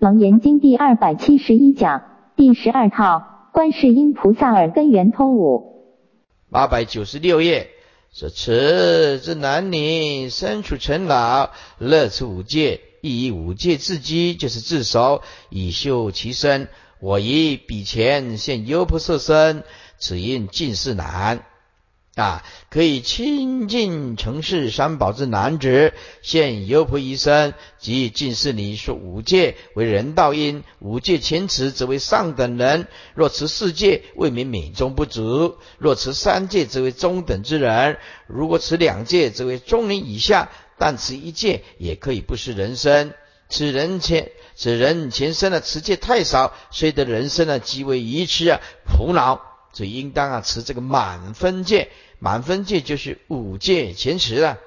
楞严经第二百七十一讲第十二套观世音菩萨耳根圆通五。八百九十六页说：此之男女身处尘老，乐处五戒，亦以五戒自居，就是自守，以修其身。我以彼前现优婆塞身，此因尽是难。啊，可以亲近城市三宝之男子，现优婆夷身，即近世你说五戒为人道因，五戒前持则为上等人；若持四戒，未免美中不足；若持三戒，则为中等之人；如果持两戒，则为中人以下；但持一戒，也可以不失人身。此人前此人前身的持戒太少，所以的人生呢，极为愚痴啊，苦恼。所以应当啊持这个满分戒，满分戒就是五戒前十了。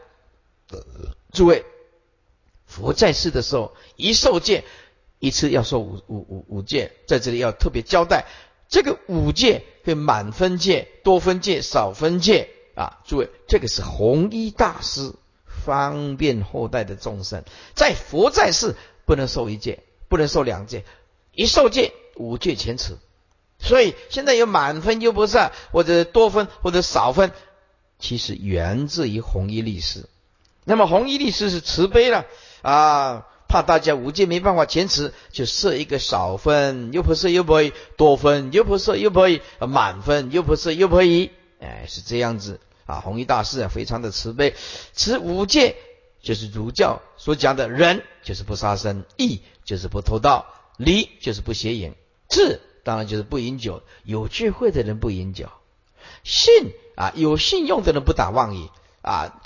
诸位，佛在世的时候一受戒，一次要受五五五五戒，在这里要特别交代，这个五戒跟满分戒、多分戒、少分戒啊，诸位，这个是弘一大师方便后代的众生，在佛在世不能受一戒，不能受两戒，一受戒五戒前十。所以现在有满分优不善，或者多分或者少分，其实源自于弘一律师。那么弘一律师是慈悲了啊，怕大家无戒没办法坚持，就设一个少分又不是又不以，多分又不是又不以，满分又不是又不以，哎，是这样子啊。弘一大师啊，非常的慈悲，持五戒就是儒教所讲的仁，就是不杀生；义就是不偷盗；礼就是不邪淫；智。当然就是不饮酒，有智慧的人不饮酒。信啊，有信用的人不打妄语啊。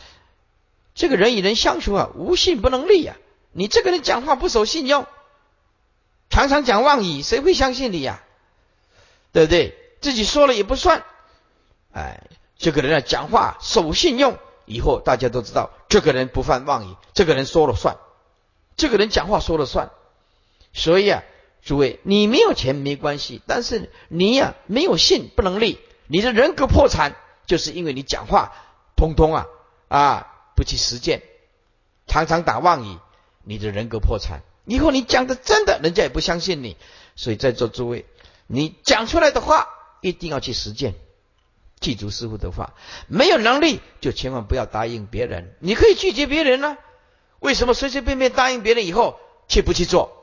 这个人与人相处啊，无信不能立啊。你这个人讲话不守信用，常常讲妄语，谁会相信你呀？对不对？自己说了也不算。哎，这个人啊，讲话守信用，以后大家都知道，这个人不犯妄语，这个人说了算，这个人讲话说了算。所以啊。诸位，你没有钱没关系，但是你呀没有信不能立，你的人格破产，就是因为你讲话通通啊啊不去实践，常常打妄语，你的人格破产。以后你讲的真的，人家也不相信你。所以在座诸位，你讲出来的话一定要去实践，记住师傅的话。没有能力就千万不要答应别人，你可以拒绝别人呢。为什么随随便便答应别人以后却不去做？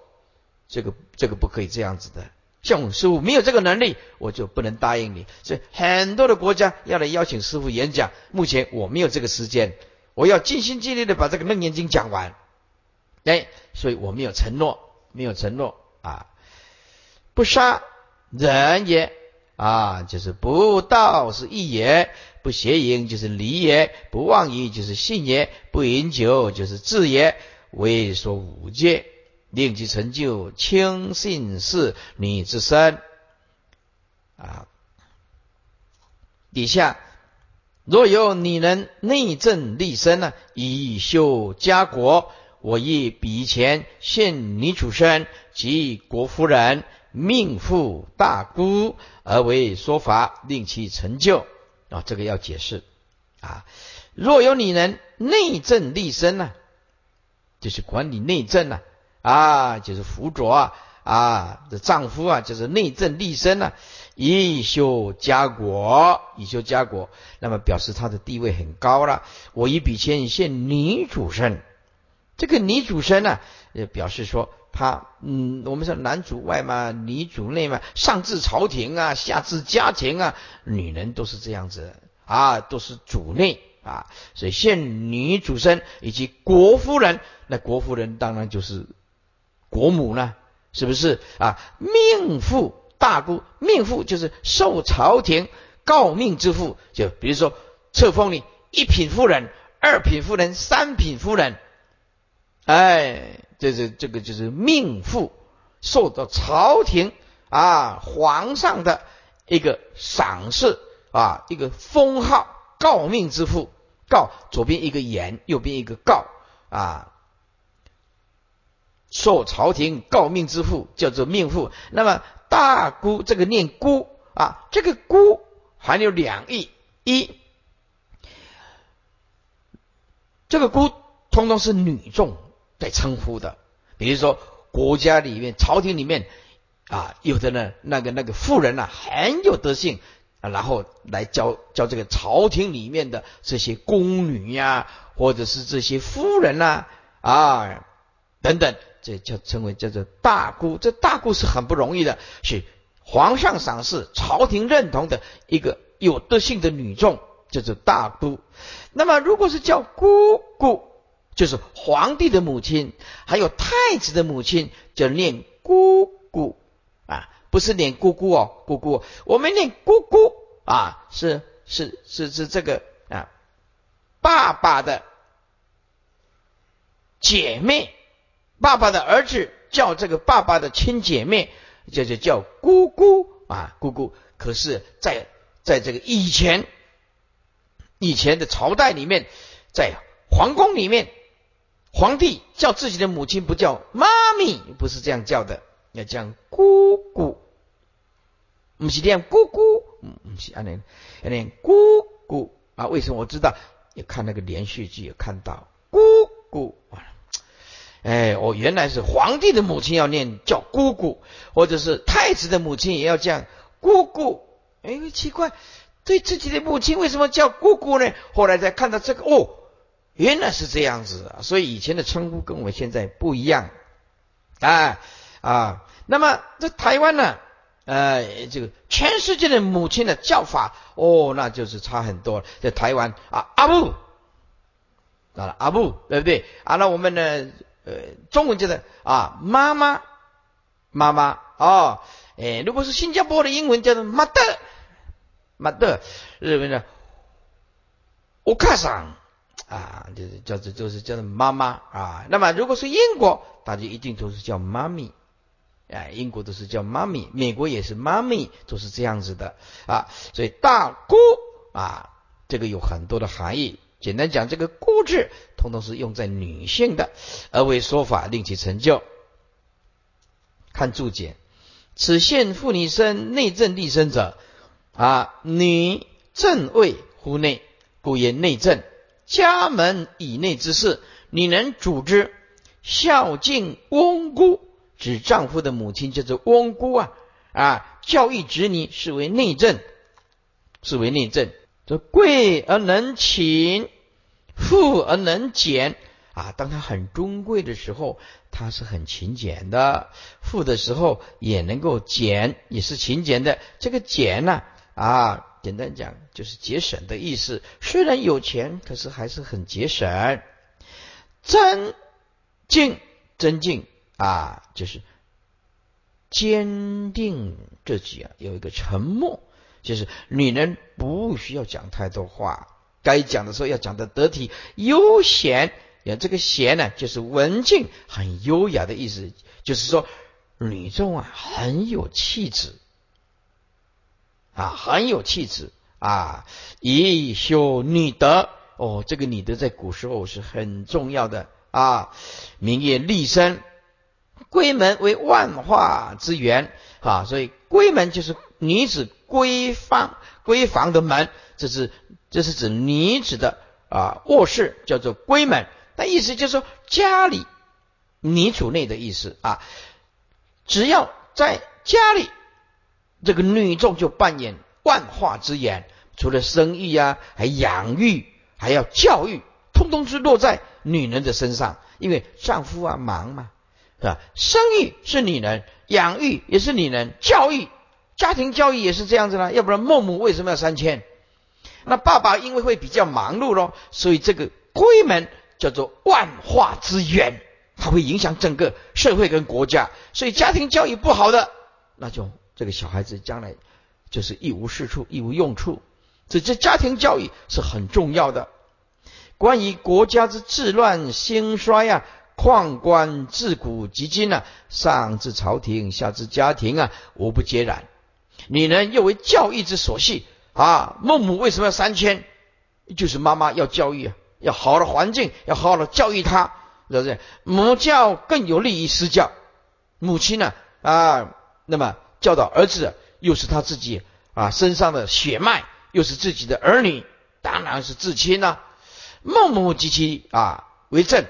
这个这个不可以这样子的，像我师傅没有这个能力，我就不能答应你。所以很多的国家要来邀请师傅演讲，目前我没有这个时间，我要尽心尽力的把这个楞严经讲完。哎，所以我没有承诺，没有承诺啊！不杀人也啊，就是不道是义也；不邪淫就是礼也；不妄语就是信也；不饮酒就是智也。为说五戒。令其成就轻信是女之身啊！底下若有女人内政立身呢，以修家国，我亦比前现女主身及国夫人、命妇、大姑而为说法，令其成就啊！这个要解释啊！若有女人内政立身呢，就是管理内政呢。啊，啊就是辅佐啊，啊，这丈夫啊，就是内政立身啊，以修家国，以修家国，那么表示他的地位很高了。我以比前现女主身，这个女主身呢，也表示说他，嗯，我们说男主外嘛，女主内嘛，上至朝廷啊，下至家庭啊，女人都是这样子啊，都是主内啊，所以现女主身以及国夫人，那国夫人当然就是。国母呢？是不是啊？命妇、大姑，命妇就是受朝廷诰命之妇。就比如说册封你一品夫人、二品夫人、三品夫人，哎，这是这个就是命妇，受到朝廷啊皇上的一个赏识啊，一个封号诰命之妇。诰左边一个言，右边一个诰啊。受朝廷诰命之妇叫做命妇，那么大姑这个念姑啊，这个姑含有两义：一，这个姑通通是女众在称呼的，比如说国家里面、朝廷里面啊，有的呢，那个那个妇人呐，很有德性啊，然后来教教这个朝廷里面的这些宫女呀，或者是这些夫人呐啊等等，这叫称为叫做大姑。这大姑是很不容易的，是皇上赏识、朝廷认同的一个有德性的女众，叫做大姑。那么如果是叫姑姑。就是皇帝的母亲，还有太子的母亲，就念姑姑啊，不是念姑姑哦，姑姑，我们念姑姑啊，是是是是这个啊，爸爸的姐妹，爸爸的儿子叫这个爸爸的亲姐妹，就就叫姑姑啊，姑姑。可是，在在这个以前以前的朝代里面，在皇宫里面。皇帝叫自己的母亲不叫妈咪，不是这样叫的，要叫姑姑。不是念姑姑，不是安念，要念姑姑啊？为什么我知道？要看那个连续剧，有看到姑姑。哎，我原来是皇帝的母亲要念叫姑姑，或者是太子的母亲也要叫姑姑。哎，奇怪，对自己的母亲为什么叫姑姑呢？后来才看到这个哦。原来是这样子啊，所以以前的称呼跟我们现在不一样啊啊。那么在台湾呢，呃，这个全世界的母亲的叫法哦，那就是差很多。在台湾啊，阿布啊，阿布对不对啊？那我们呢，呃，中文叫的啊，妈妈妈妈哦，哎，如果是新加坡的英文叫做 mother mother，，日本的我卡上。啊，就是叫做就是叫做妈妈啊。那么如果是英国，大家一定都是叫妈咪，哎，英国都是叫妈咪，美国也是妈咪，都是这样子的啊。所以大姑啊，这个有很多的含义。简单讲，这个姑字，通通是用在女性的，而为说法令其成就。看注解，此现妇女身内正立身者啊，女正位乎内，故言内正。家门以内之事，你能主之。孝敬翁姑，指丈夫的母亲叫做翁姑啊啊！教育子女是为内政，是为内政。这贵而能勤，富而能俭啊。当他很尊贵的时候，他是很勤俭的；富的时候也能够俭，也是勤俭的。这个俭呢啊。简单讲就是节省的意思。虽然有钱，可是还是很节省。真静，真静啊，就是坚定自己啊，有一个沉默，就是女人不需要讲太多话，该讲的时候要讲的得体、悠闲。呀，这个闲呢，就是文静、很优雅的意思，就是说女众啊，很有气质。啊，很有气质啊！以修女德哦，这个女德在古时候是很重要的啊。名业立身，闺门为万化之源啊，所以闺门就是女子闺房闺房的门，这是这是指女子的啊卧室，叫做闺门。那意思就是说家里女主内的意思啊，只要在家里。这个女众就扮演万化之言，除了生育啊，还养育，还要教育，通通是落在女人的身上。因为丈夫啊忙嘛，是吧？生育是女人，养育也是女人，教育家庭教育也是这样子啦。要不然孟母为什么要三千？那爸爸因为会比较忙碌咯，所以这个闺门叫做万化之源，它会影响整个社会跟国家。所以家庭教育不好的，那就。这个小孩子将来就是一无是处、一无用处，所以这家庭教育是很重要的。关于国家之治乱兴衰啊，况观自古及今啊，上至朝廷，下至家庭啊，无不皆然。你呢，又为教育之所系啊？孟母为什么要三千？就是妈妈要教育啊，要好的环境，要好好的教育他，是不是？母教更有利于私教。母亲呢啊，那么。教导儿子，又是他自己啊身上的血脉，又是自己的儿女，当然是至亲了。孟母及其啊为政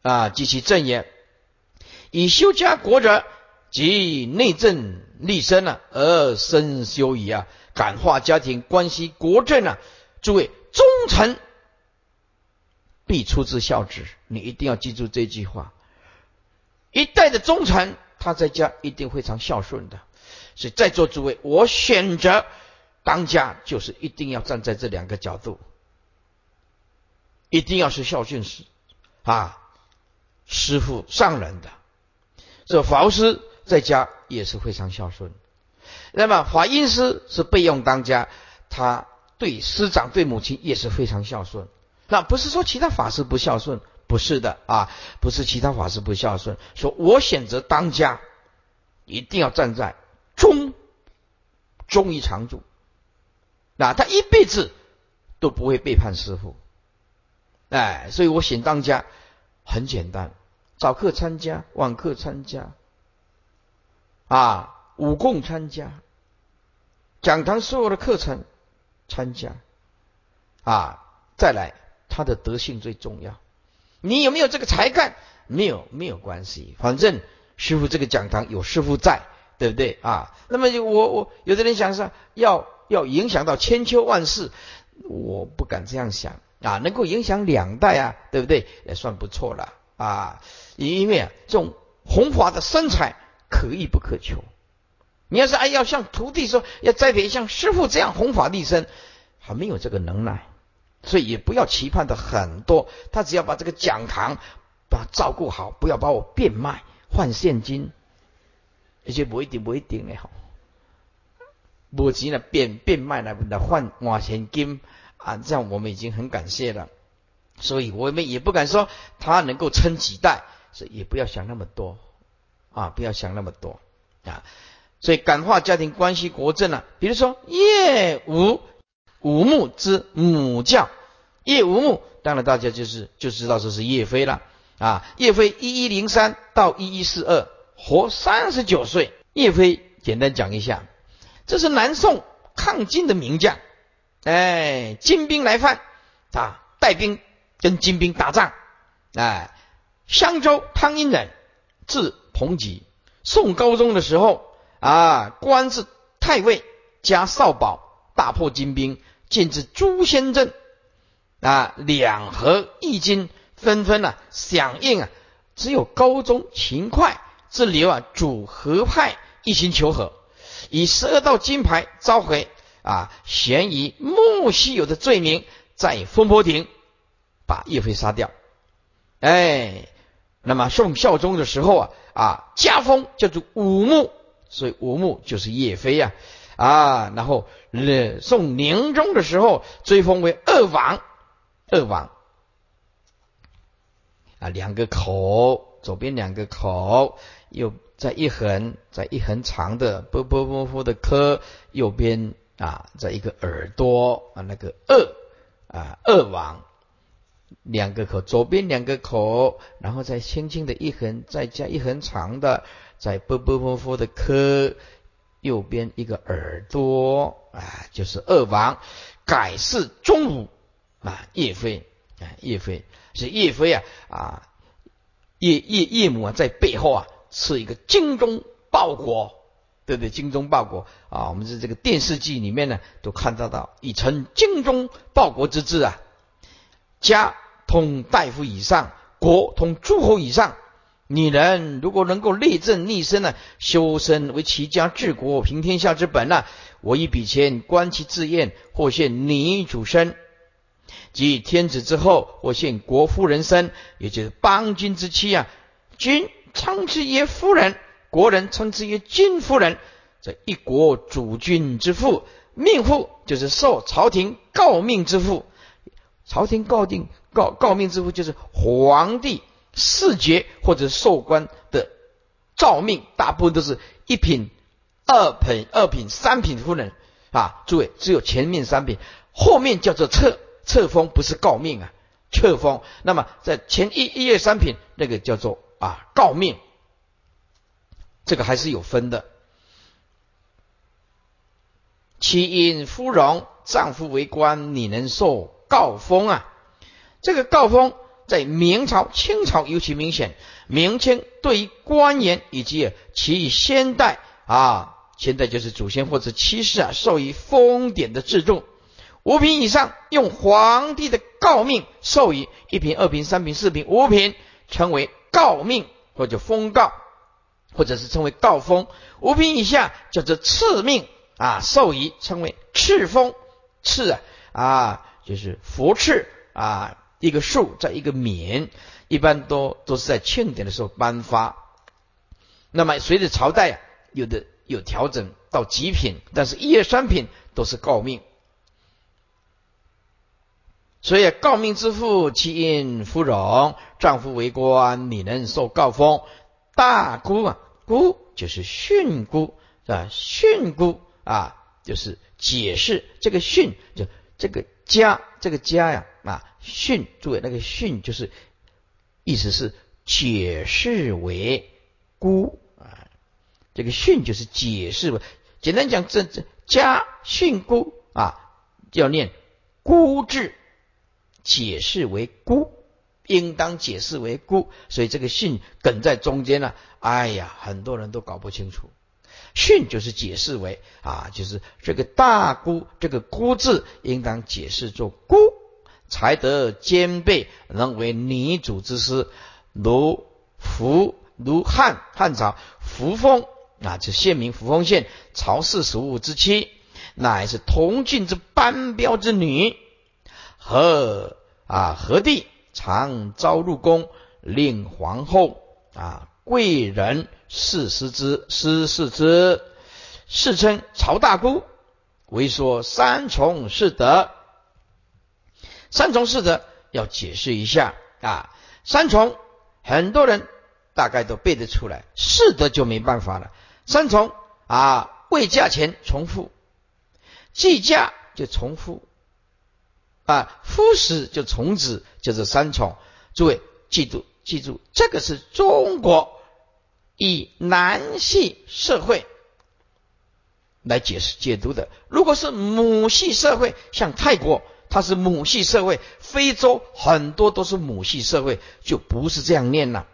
啊及其正也，以修家国者，即内政立身啊，而身修矣啊，感化家庭关系国政啊。诸位忠臣必出自孝子，你一定要记住这句话。一代的忠臣，他在家一定非常孝顺的。所以在座诸位，我选择当家，就是一定要站在这两个角度，一定要是孝顺师啊，师傅上人的。这法师在家也是非常孝顺。那么法印师是备用当家，他对师长、对母亲也是非常孝顺。那不是说其他法师不孝顺，不是的啊，不是其他法师不孝顺。说我选择当家，一定要站在忠忠于常住。那他一辈子都不会背叛师傅。哎，所以我选当家很简单。早课参加，晚课参加，啊，五供参加，讲堂所有的课程参加，啊，再来他的德性最重要。你有没有这个才干？没有，没有关系，反正师傅这个讲堂有师傅在，对不对啊？那么我我有的人想说要要影响到千秋万世，我不敢这样想啊，能够影响两代啊，对不对？也算不错了。啊，因为啊，这种弘法的身材可遇不可求。你要是哎要像徒弟说要栽培像师傅这样弘法立身，还没有这个能耐，所以也不要期盼的很多。他只要把这个讲堂把照顾好，不要把我变卖换现金，而且不一定不一定的哈，不急呢变变卖来来换换现金啊，这样我们已经很感谢了。所以我们也不敢说他能够撑几代，所以也不要想那么多啊，不要想那么多啊。所以感化家庭关系国政啊，比如说叶无五木之母教，叶无木，当然大家就是就知道这是叶飞了啊。叶飞一一零三到一一四二，活三十九岁。叶飞简单讲一下，这是南宋抗金的名将，哎，金兵来犯啊，带兵。跟金兵打仗，哎，襄州汤阴人，字鹏举。宋高宗的时候啊，官至太尉加少保，大破金兵，进至朱仙镇啊，两河义军纷纷啊响应啊，只有高宗勤快自留啊主和派一心求和，以十二道金牌召回啊，嫌疑莫须有的罪名，在风波亭。把叶飞杀掉，哎，那么宋孝宗的时候啊啊，加封叫做武穆，所以武穆就是叶飞呀啊，然后宋宁宗的时候追封为二王，二王。啊，两个口，左边两个口，右在一横，在一横长的啵啵啵啵的科，右边啊，在一个耳朵啊，那个二啊，二王。两个口，左边两个口，然后再轻轻的一横，再加一横长的，再啵啵啵啵的科，右边一个耳朵啊，就是二王，改是中午啊，叶飞啊，叶飞是叶飞啊啊，叶叶叶母啊，在背后啊，是一个精忠报国，对不对？精忠报国啊，我们在这个电视剧里面呢，都看得到，已成精忠报国之志啊。家通大夫以上，国通诸侯以上。女人如果能够立正立身呢，修身为齐家治国平天下之本呢，我一笔钱观其自愿，或现女主身，即天子之后，或现国夫人身，也就是邦君之妻啊。君称之曰夫人，国人称之曰君夫人。这一国主君之父，命妇就是受朝廷诰命之父。朝廷告定告告命之父，就是皇帝四爵或者受官的诏命，大部分都是一品、二品、二品、三品夫人啊。诸位，只有前面三品，后面叫做册册封，不是告命啊，册封。那么在前一一二三品那个叫做啊告命，这个还是有分的。其因夫荣，丈夫为官，你能受？告封啊，这个告封在明朝、清朝尤其明显。明清对于官员以及其先代啊，现在就是祖先或者妻室啊，授予封典的制度。五品以上用皇帝的诰命授予一品、二品、三品、四品、五品，称为诰命或者封诰，或者是称为诰封。五品以下叫做赐命啊，授予称为赐封。赐啊啊，就是佛赐啊，一个数在一个免，一般都都是在庆典的时候颁发。那么随着朝代啊，有的有调整到极品，但是一二三品都是诰命。所以诰命之父，其因夫荣，丈夫为官，女人受诰封。大姑啊，姑就是训姑啊，训姑啊，就是解释这个训，就这个家，这个家呀，训，诸位那个训就是意思是解释为孤啊，这个训就是解释为简单讲，这这家训孤啊，要念孤字。解释为孤，应当解释为孤，所以这个训梗在中间呢。哎呀，很多人都搞不清楚，训就是解释为啊，就是这个大孤，这个孤字应当解释作孤，才得兼备，能为女主之师，如福如汉汉朝扶风啊，就县名扶风县曹氏属物之妻，乃是同郡之班标之女。和啊，何帝常招入宫，令皇后啊、贵人侍师之，师侍之，世称曹大姑。为说三重是德，三重四德要解释一下啊。三重很多人大概都背得出来，四德就没办法了。三重啊，未嫁前重复，计价就重复。啊，夫死就从子，就是三重。诸位记住，记住，这个是中国以男系社会来解释解读的。如果是母系社会，像泰国，它是母系社会；非洲很多都是母系社会，就不是这样念了，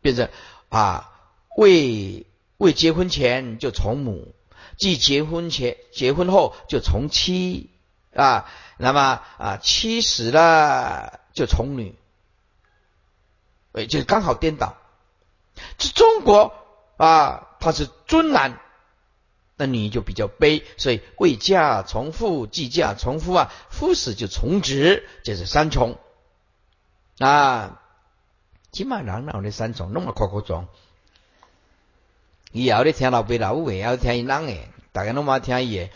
变成啊，未未结婚前就从母，即结婚前结婚后就从妻啊。那么啊，妻死了就从女，哎，就刚好颠倒。这中国啊，它是尊男，那你就比较悲，所以未嫁从父，继嫁从夫啊，夫死就从子，这是三重啊。起码人老的三重，那么夸夸张。以后你听老辈老话，要听伊人诶，大家拢嘛听伊诶，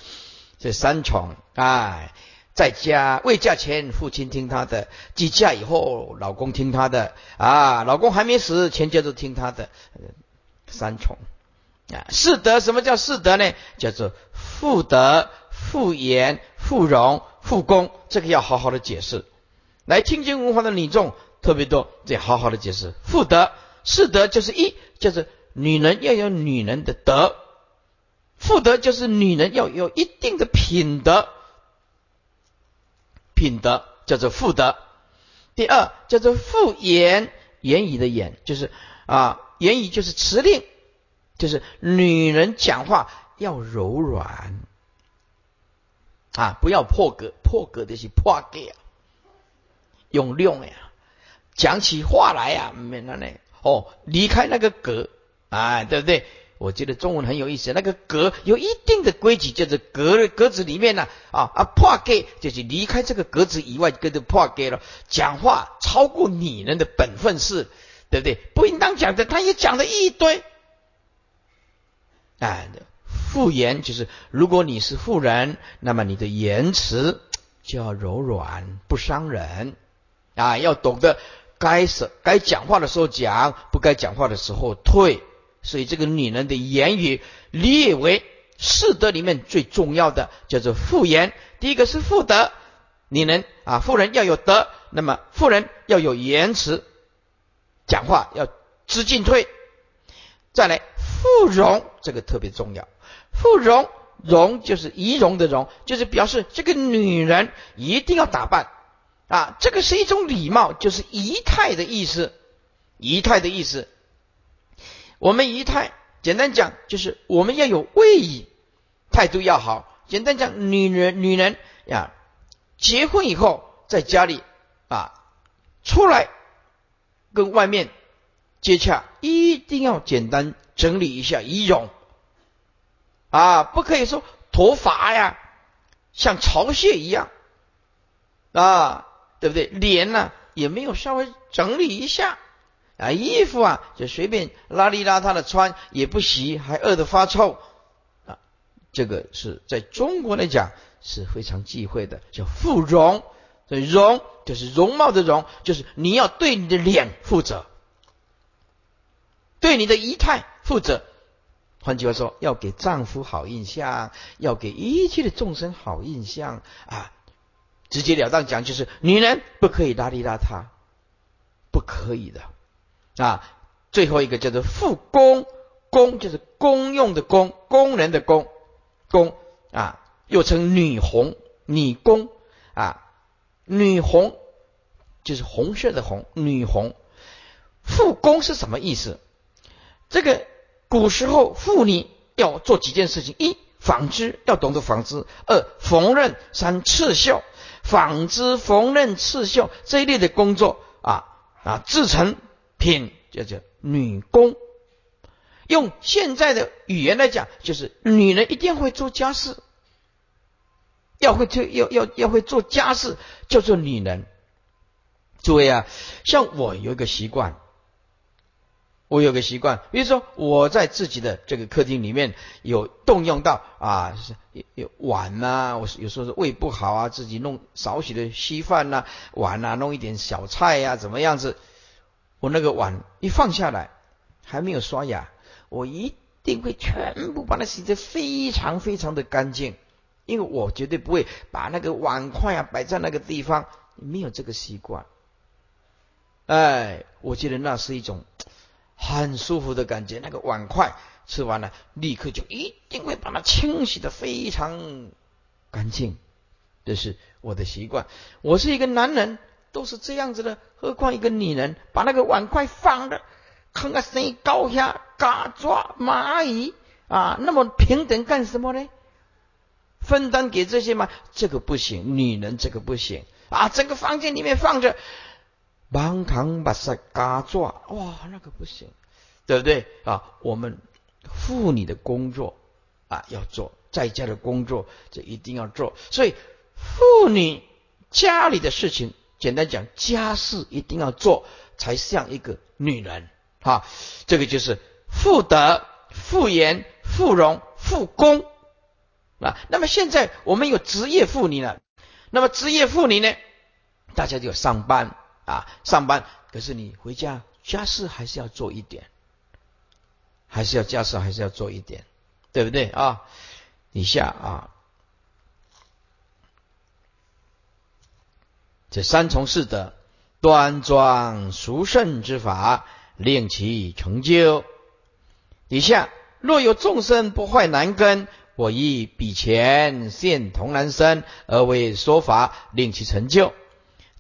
这三重啊。在家未嫁前，父亲听他的；即嫁以后，老公听他的。啊，老公还没死，全家都听他的。三重啊，四德什么叫四德呢？叫做妇德、妇言、妇容、妇功。这个要好好的解释。来听经文化的女众特别多，得好好的解释。妇德、四德就是一，就是女人要有女人的德；妇德就是女人要有一定的品德。品德叫做妇德，第二叫做妇言，言语的言就是啊，言语就是辞令，就是女人讲话要柔软啊，不要破格，破格的是破格，用量呀，讲起话来呀，没那呢哦，离开那个格啊，对不对？我觉得中文很有意思，那个格有一定的规矩，就是格格子里面呢啊啊破格就是离开这个格子以外，跟着破格了。讲话超过女人的本分是，对不对？不应当讲的，他也讲了一堆。哎，妇言就是如果你是妇人，那么你的言辞就要柔软，不伤人啊，要懂得该是该讲话的时候讲，不该讲话的时候退。所以，这个女人的言语列为四德里面最重要的，叫做妇言。第一个是妇德，女人啊，妇人要有德，那么妇人要有言辞，讲话要知进退。再来，妇容这个特别重要，妇容容就是仪容的容，就是表示这个女人一定要打扮，啊，这个是一种礼貌，就是仪态的意思。仪态的意思，我们仪态简单讲就是我们要有位仪，态度要好。简单讲，女人女人呀，结婚以后在家里啊，出来跟外面接洽，一定要简单整理一下仪容啊，不可以说头发呀像巢穴一样啊。对不对？脸呢也没有稍微整理一下啊，衣服啊就随便邋里邋遢的穿，也不洗，还饿得发臭啊。这个是在中国来讲是非常忌讳的，叫妇容。所以容就是容貌的容，就是你要对你的脸负责，对你的仪态负责。换句话说，要给丈夫好印象，要给一切的众生好印象啊。直截了当讲，就是女人不可以邋里邋遢，不可以的啊。最后一个叫做妇工，工就是公用的工，工人的工，工啊，又称女红、女工啊。女红就是红色的红，女红。妇工是什么意思？这个古时候妇女要做几件事情：一纺织，要懂得纺织；二缝纫；三刺绣。纺织、缝纫、刺绣这一类的工作啊啊，制成品叫做女工。用现在的语言来讲，就是女人一定会做家事，要会做要要要会做家事，叫做女人。诸位啊，像我有一个习惯。我有个习惯，比如说我在自己的这个客厅里面有动用到啊，有碗呐，我有时候是胃不好啊，自己弄少许的稀饭呐，碗呐，弄一点小菜呀，怎么样子？我那个碗一放下来，还没有刷牙，我一定会全部把它洗得非常非常的干净，因为我绝对不会把那个碗筷啊摆在那个地方，没有这个习惯。哎，我觉得那是一种。很舒服的感觉，那个碗筷吃完了，立刻就一定会把它清洗的非常干净，这是我的习惯。我是一个男人，都是这样子的，何况一个女人，把那个碗筷放的，看个谁高下，嘎抓蚂蚁啊，那么平等干什么呢？分担给这些吗？这个不行，女人这个不行啊！整个房间里面放着。满扛把塞嘎抓，哇，那个不行，对不对啊？我们妇女的工作啊要做，在家的工作这一定要做。所以妇女家里的事情，简单讲，家事一定要做，才像一个女人啊。这个就是妇德、妇言、妇容、妇功啊。那么现在我们有职业妇女了，那么职业妇女呢，大家就上班。啊，上班可是你回家家事还是要做一点，还是要家事还是要做一点，对不对啊？以下啊，这三从四德，端庄殊胜之法，令其成就。底下若有众生不坏男根，我以比前现童男身而为说法，令其成就。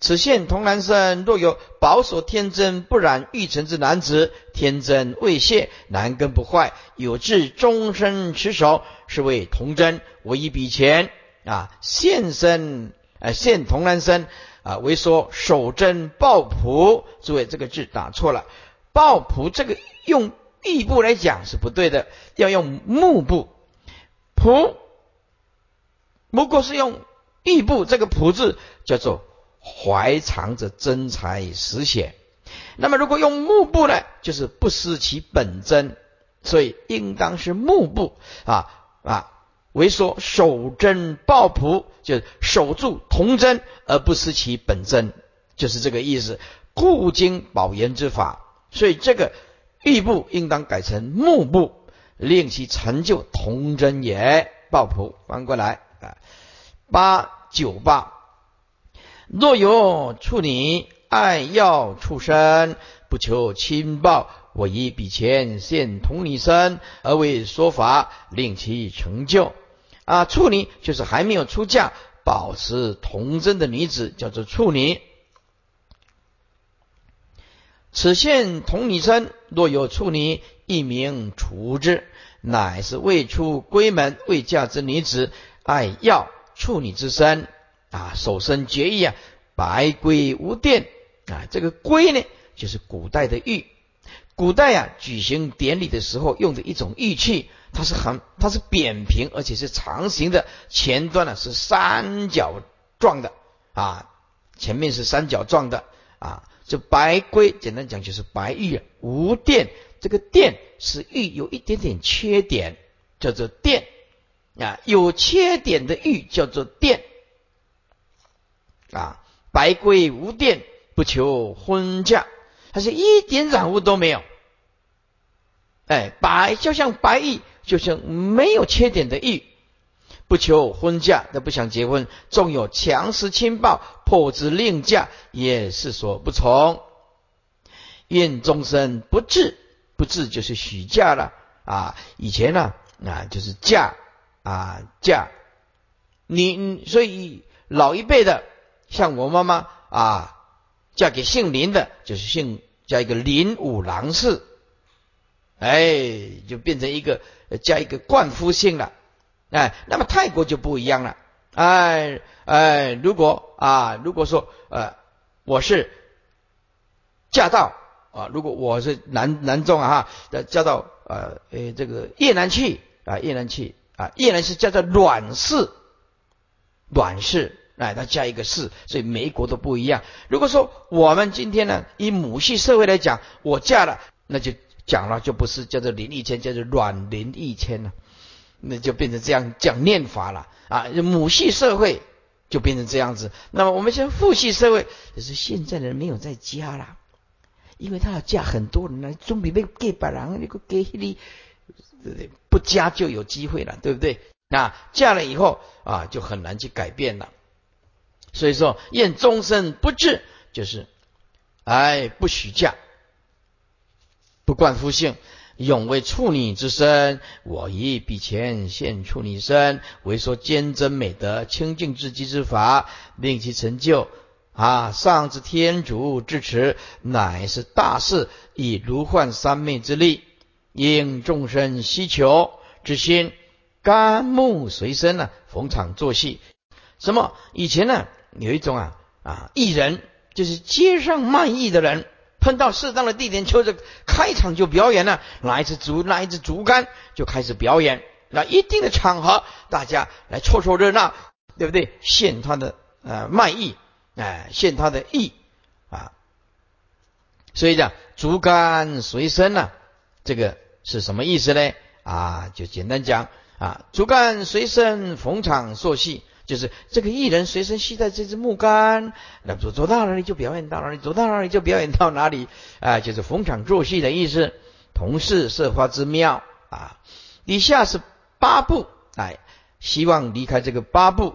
此现童男身，若有保守天真不染欲尘之男子，天真未泄，男根不坏，有志终身持守，是为童真。我以比前啊现身，呃现童男身啊为说守贞抱朴。诸位这个字打错了，抱朴这个用玉部来讲是不对的，要用木部。朴不过是用玉部这个朴字叫做。怀藏着真才实显，那么如果用木布呢，就是不失其本真，所以应当是木布啊啊，为说守真抱朴，就是守住童真而不失其本真，就是这个意思。故经保言之法，所以这个玉部应当改成木部，令其成就童真也。抱朴翻过来啊，八九八。若有处女爱要畜生，不求亲报，我以笔钱现同女身而为说法，令其成就。啊，处女就是还没有出嫁，保持童真的女子，叫做处女。此现童女身，若有处女，一名除之，乃是未出闺门未嫁之女子，爱要处女之身啊，守身节义啊，白龟无殿啊，这个龟呢，就是古代的玉。古代啊，举行典礼的时候用的一种玉器，它是很，它是扁平，而且是长形的，前端呢是三角状的啊，前面是三角状的啊。这白龟，简单讲就是白玉，无殿。这个殿是玉有一点点缺点，叫做殿啊。有缺点的玉叫做殿啊。白龟无电，不求婚嫁，他是一点染污都没有。哎，白就像白玉，就像没有缺点的玉。不求婚嫁，他不想结婚。纵有强势亲暴，迫之令嫁，也是所不从。愿终身不至，不至就是许嫁了啊。以前呢啊，就是嫁啊嫁。你所以老一辈的，像我妈妈啊，嫁给姓林的，就是姓加一个林五郎氏，哎，就变成一个加一个冠夫姓了。哎，那么泰国就不一样了。哎哎，如果啊，如果说呃，我是嫁到啊，如果我是男男中啊哈，嫁到呃诶这个越南去啊，越南去啊，越南是叫做阮氏，阮氏，哎，他加一个四，所以每一国都不一样。如果说我们今天呢，以母系社会来讲，我嫁了，那就讲了，就不是叫做林义谦，叫做阮林义谦了。那就变成这样讲念法了啊！母系社会就变成这样子。那么我们现在父系社会，就是现在的人没有在家了，因为他要嫁很多人呢，总比被给白人那个给你不加就有机会了，对不对？那嫁了以后啊，就很难去改变了。所以说，愿终身不治，就是哎不许嫁，不冠夫姓。永为处女之身，我以彼前现处女身，为说坚贞美德、清净至极之法，令其成就。啊，上至天主至持，乃是大事，以如幻三昧之力，应众生希求之心，甘木随身呢，逢场作戏。什么？以前呢，有一种啊啊艺人，就是街上卖艺的人。碰到适当的地点，就着开场就表演了，拿一支竹，拿一支竹竿就开始表演。那一定的场合，大家来凑凑热闹，对不对？献他的呃卖艺，哎，献他的艺啊。所以讲竹竿随身呢，这个是什么意思呢？啊，就简单讲啊，竹竿随身逢场作戏。就是这个艺人随身携带这支木杆，那走走到哪里就表演到哪里，走到哪里就表演到哪里，啊，就是逢场作戏的意思。同是设花之妙啊。以下是八步，哎，希望离开这个八步。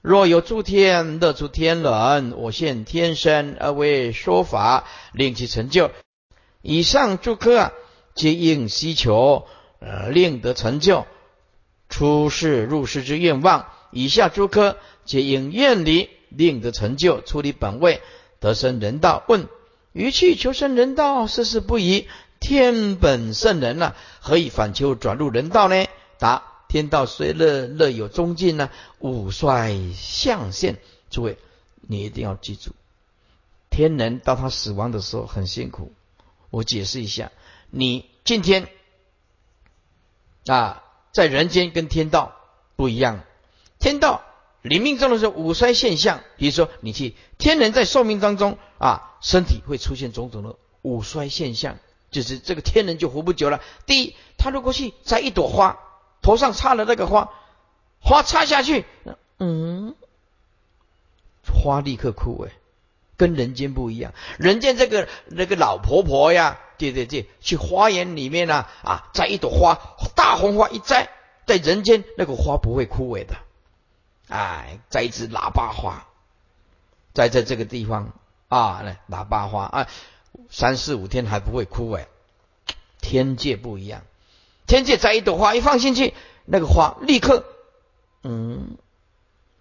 若有诸天乐出天人，我现天身而为说法，令其成就。以上诸科啊，皆应希求，呃，令得成就。出世入世之愿望。以下诸科皆应愿离，令得成就，出离本位，得生人道。问：余去求生人道，事事不疑。天本圣人呐，何以反求转入人道呢？答：天道虽乐，乐有终尽呢。五衰象现，诸位，你一定要记住，天人到他死亡的时候很辛苦。我解释一下，你今天啊，在人间跟天道不一样。天道临命中的时候，五衰现象，比如说你去天人在寿命当中啊，身体会出现种种的五衰现象，就是这个天人就活不久了。第一，他如果去摘一朵花，头上插了那个花，花插下去，嗯，花立刻枯萎，跟人间不一样。人间这个那个老婆婆呀，对对对，去花园里面呢啊，摘一朵花，大红花一摘，在人间那个花不会枯萎的。哎，摘一支喇叭花，栽在这个地方啊，喇叭花啊，三四五天还不会枯萎。天界不一样，天界摘一朵花一放进去，那个花立刻嗯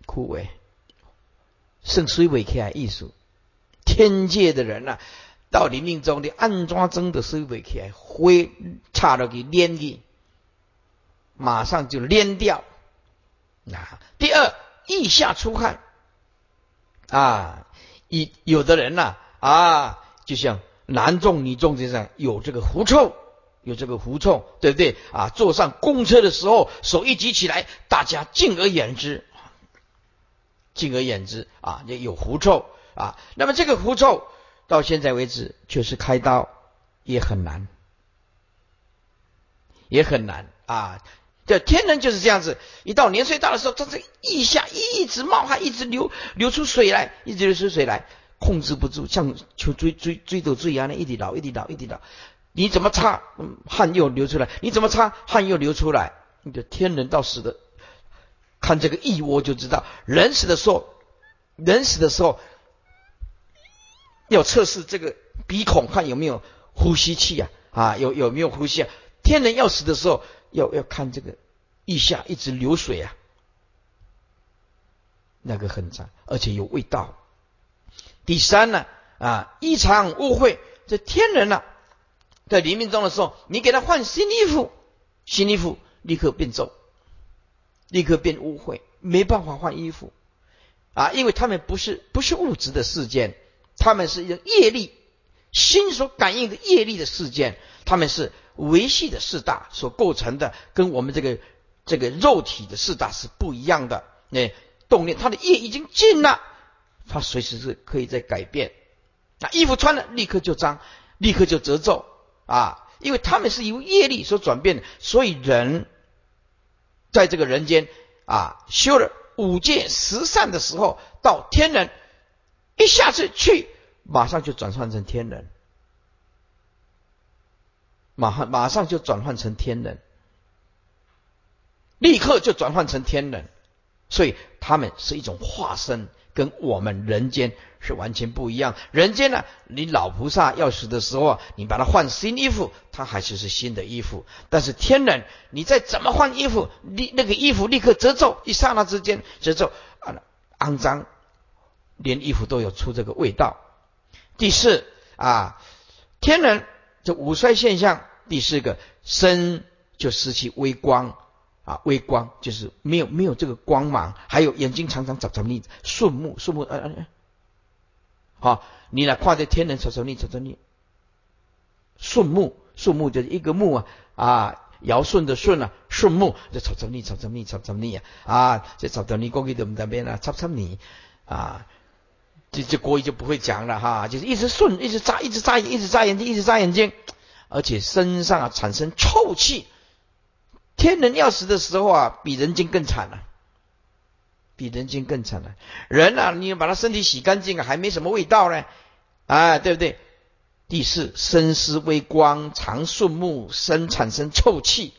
枯萎，剩水尾起来艺术。天界的人呐，到你命中的安装真的水尾起来，灰差了给粘去，马上就粘掉。啊，第二，腋下出汗啊，一有的人呐啊，就像男重女重这样，有这个狐臭。有这个狐臭，对不对啊？坐上公车的时候，手一举起来，大家敬而远之，敬而远之啊！也有狐臭啊。那么这个狐臭到现在为止，就是开刀也很难，也很难啊。这天人就是这样子，一到年岁大的时候，他这腋下一直冒汗，一直流流出水来，一直流出水来，控制不住，像就追追追斗追一样的，一滴倒，一滴倒，一滴倒。你怎么擦，汗又流出来；你怎么擦，汗又流出来。你的天人到死的，看这个腋窝就知道，人死的时候，人死的时候要测试这个鼻孔，看有没有呼吸器啊，啊，有有没有呼吸啊？天人要死的时候，要要看这个腋下一直流水啊，那个很脏，而且有味道。第三呢，啊，异常误会，这天人呢。在黎明中的时候，你给他换新衣服，新衣服立刻变皱，立刻变污秽，没办法换衣服啊！因为他们不是不是物质的事件，他们是一种业力，心所感应的业力的事件，他们是维系的四大所构成的，跟我们这个这个肉体的四大是不一样的。那动念，他的业已经尽了，他随时是可以再改变。那衣服穿了，立刻就脏，立刻就褶皱。啊，因为他们是由业力所转变的，所以人在这个人间啊，修了五戒十善的时候，到天人一下子去，马上就转换成天人，马上马上就转换成天人，立刻就转换成天人，所以他们是一种化身。跟我们人间是完全不一样。人间呢，你老菩萨要死的时候，你把它换新衣服，它还是是新的衣服。但是天人，你再怎么换衣服，你那个衣服立刻褶皱，一刹那之间褶皱啊，肮脏，连衣服都有出这个味道。第四啊，天人这五衰现象，第四个身就失去微光。啊，微光就是没有没有这个光芒，还有眼睛常常眨眨你顺目顺目，呃呃，好，你来跨在天人瞅瞅你瞅瞅你，顺目顺目就是一个目啊啊，尧舜的舜啊，顺目就瞅瞅你瞅瞅你瞅瞅你啊。啊，这瞅瞅你过去怎么那边啊，插插你啊，这这国语就不会讲了哈，就是一直顺，一直眨，一直眨，一直眨眼睛，一直眨眼睛，而且身上啊产生臭气。天人要死的时候啊，比人间更惨了，比人间更惨了。人啊，你把他身体洗干净啊，还没什么味道呢，啊，对不对？第四，身思微光，常顺目，身产生臭气，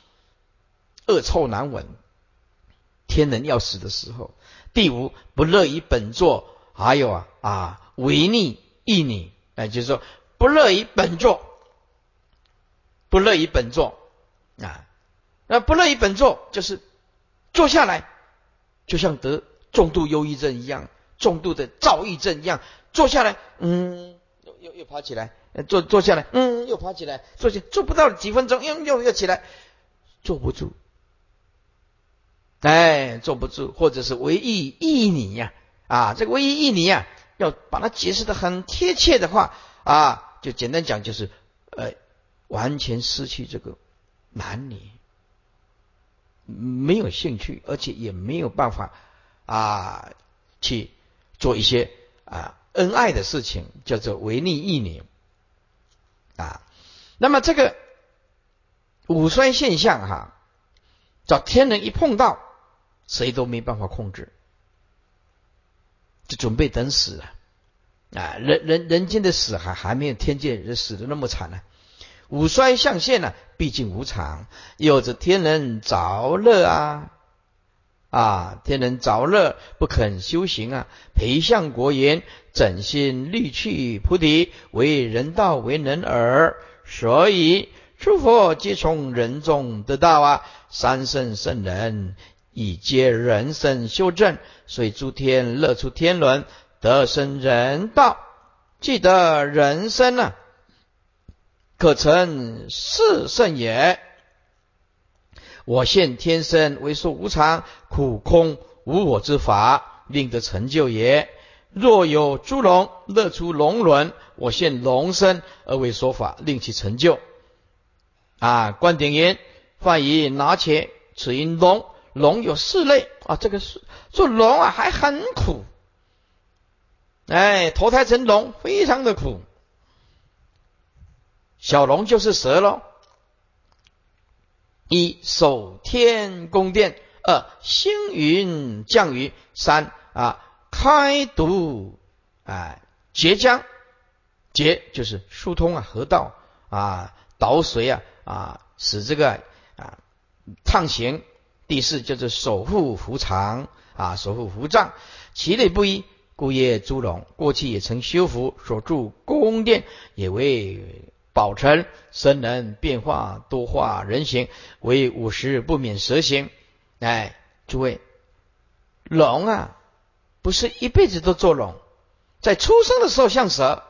恶臭难闻。天人要死的时候，第五，不乐于本座，还有啊啊，违逆逆逆，哎，就是说不乐于本座，不乐于本座啊。那不乐于本座，就是坐下来，就像得重度忧郁症一样，重度的躁郁症一样，坐下来，嗯，又又又爬起来，坐坐下来，嗯，又爬起来，坐下坐不到几分钟，又又又起来，坐不住，哎，坐不住，或者是唯一意你呀，啊，这个唯一意你呀，要把它解释的很贴切的话，啊，就简单讲就是，呃，完全失去这个男女。没有兴趣，而且也没有办法啊去做一些啊恩爱的事情，叫做违逆意念啊。那么这个五衰现象哈，找天人一碰到，谁都没办法控制，就准备等死了啊。人人人间的死还还没有天界人死的那么惨呢。五衰象现呢，毕竟无常，有着天人着乐啊啊！天人着乐不肯修行啊，陪相国言，整心虑去菩提，为人道为人耳。所以诸佛皆从人中得道啊！三圣圣人以皆人生修正，所以诸天乐出天伦，得生人道。既得人生呢，可成四圣也。我现天生为说无常、苦空、无我之法，令得成就也。若有诸龙乐出龙轮，我现龙身而为说法，令其成就。啊，观点言：范仪拿钱此因龙，龙有四类啊。这个是做龙啊，还很苦。哎，投胎成龙，非常的苦。小龙就是蛇喽。一守天宫殿，二星云降雨，三啊开堵啊截江，截就是疏通啊河道啊导水啊啊使这个啊畅行。第四就是守护湖长啊守护湖障，其类不一。故曰诸龙过去也曾修福所住宫殿，也为宝成生人变化多化人形，为五十不免蛇形。哎，诸位，龙啊，不是一辈子都做龙，在出生的时候像蛇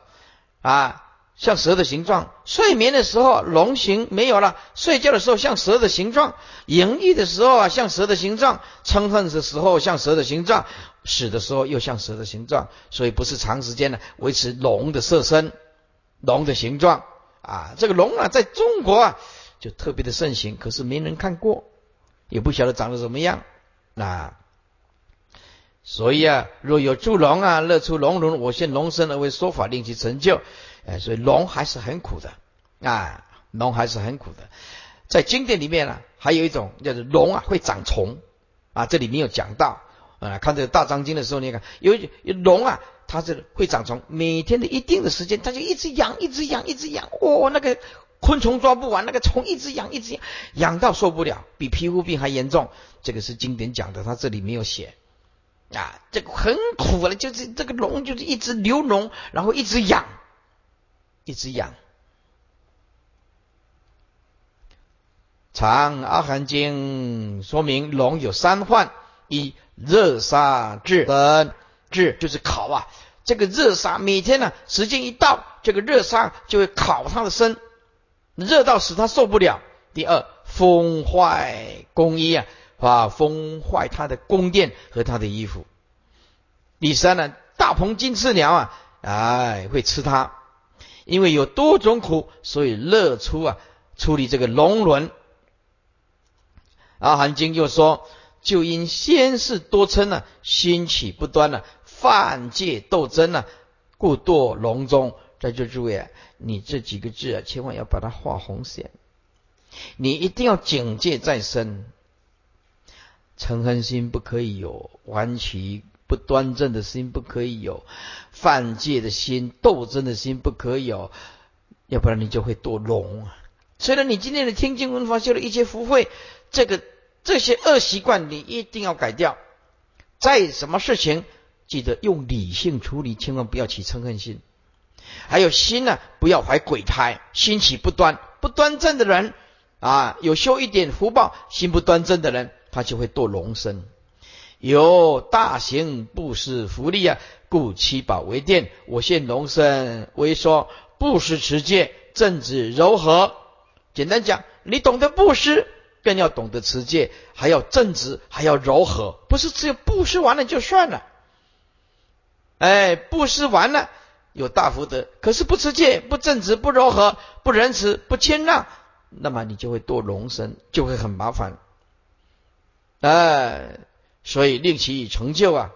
啊，像蛇的形状；睡眠的时候龙形没有了，睡觉的时候像蛇的形状；盈利的时候啊像蛇的形状；嗔恨的时候像蛇的形状。死的时候又像蛇的形状，所以不是长时间的维持龙的色身、龙的形状。啊。这个龙啊，在中国啊就特别的盛行，可是没人看过，也不晓得长得怎么样啊。所以啊，若有助龙啊，乐出龙轮，我现龙身而为说法，令其成就。哎，所以龙还是很苦的啊，龙还是很苦的。在经典里面呢，还有一种叫做龙啊会长虫啊，这里没有讲到。啊，看这个大章经的时候，你看有龙啊，它是会长虫，每天的一定的时间，它就一直养，一直养，一直养。哦，那个昆虫抓不完，那个虫一直养，一直养，养到受不了，比皮肤病还严重。这个是经典讲的，它这里没有写啊，这个很苦了，就是这个龙就是一直流脓，然后一直养，一直养。长阿含经说明龙有三患。一热杀炙等炙就是烤啊，这个热杀每天呢时间一到，这个热杀就会烤他的身，热到使他受不了。第二风坏宫衣啊，啊风坏他的宫殿和他的衣服。第三呢大鹏金翅鸟啊，哎会吃它，因为有多种苦，所以热出啊处理这个龙轮。阿含经又说。就因先世多嗔呢，心起不端呢，犯戒斗争呢，故堕龙中。在这诸位啊，你这几个字啊，千万要把它画红线。你一定要警戒在身，嗔恨心不可以有，顽其不端正的心不可以有，犯戒的心、斗争的心不可以有，要不然你就会堕龙啊。虽然你今天的听经闻法修了一些福慧，这个。这些恶习惯你一定要改掉。再什么事情，记得用理性处理，千万不要起嗔恨心。还有心呢，不要怀鬼胎，心起不端、不端正的人啊，有修一点福报，心不端正的人，他就会堕龙身。有大行布施福利啊，故七宝为殿。我现龙身为说布施持戒，正直柔和。简单讲，你懂得布施。更要懂得持戒，还要正直，还要柔和，不是只有布施完了就算了。哎，布施完了有大福德，可是不持戒、不正直、不柔和、不仁慈、不谦让，那么你就会堕龙身，就会很麻烦。哎，所以令其成就啊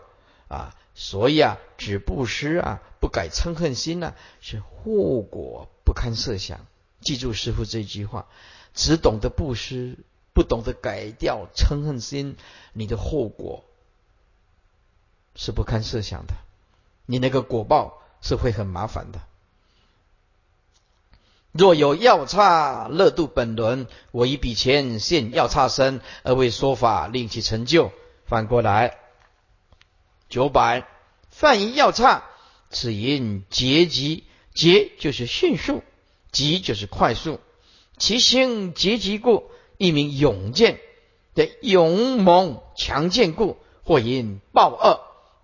啊，所以啊，只布施啊，不改嗔恨心呢，是后果不堪设想。记住师傅这句话，只懂得布施。不懂得改掉嗔恨心，你的后果是不堪设想的。你那个果报是会很麻烦的。若有药叉乐度本轮，我以笔钱现药叉身而为说法，令其成就。反过来，九百犯一药叉，此因结急，结就是迅速，急就是快速，其行结急故。一名勇健，的勇猛强健故，或因暴恶，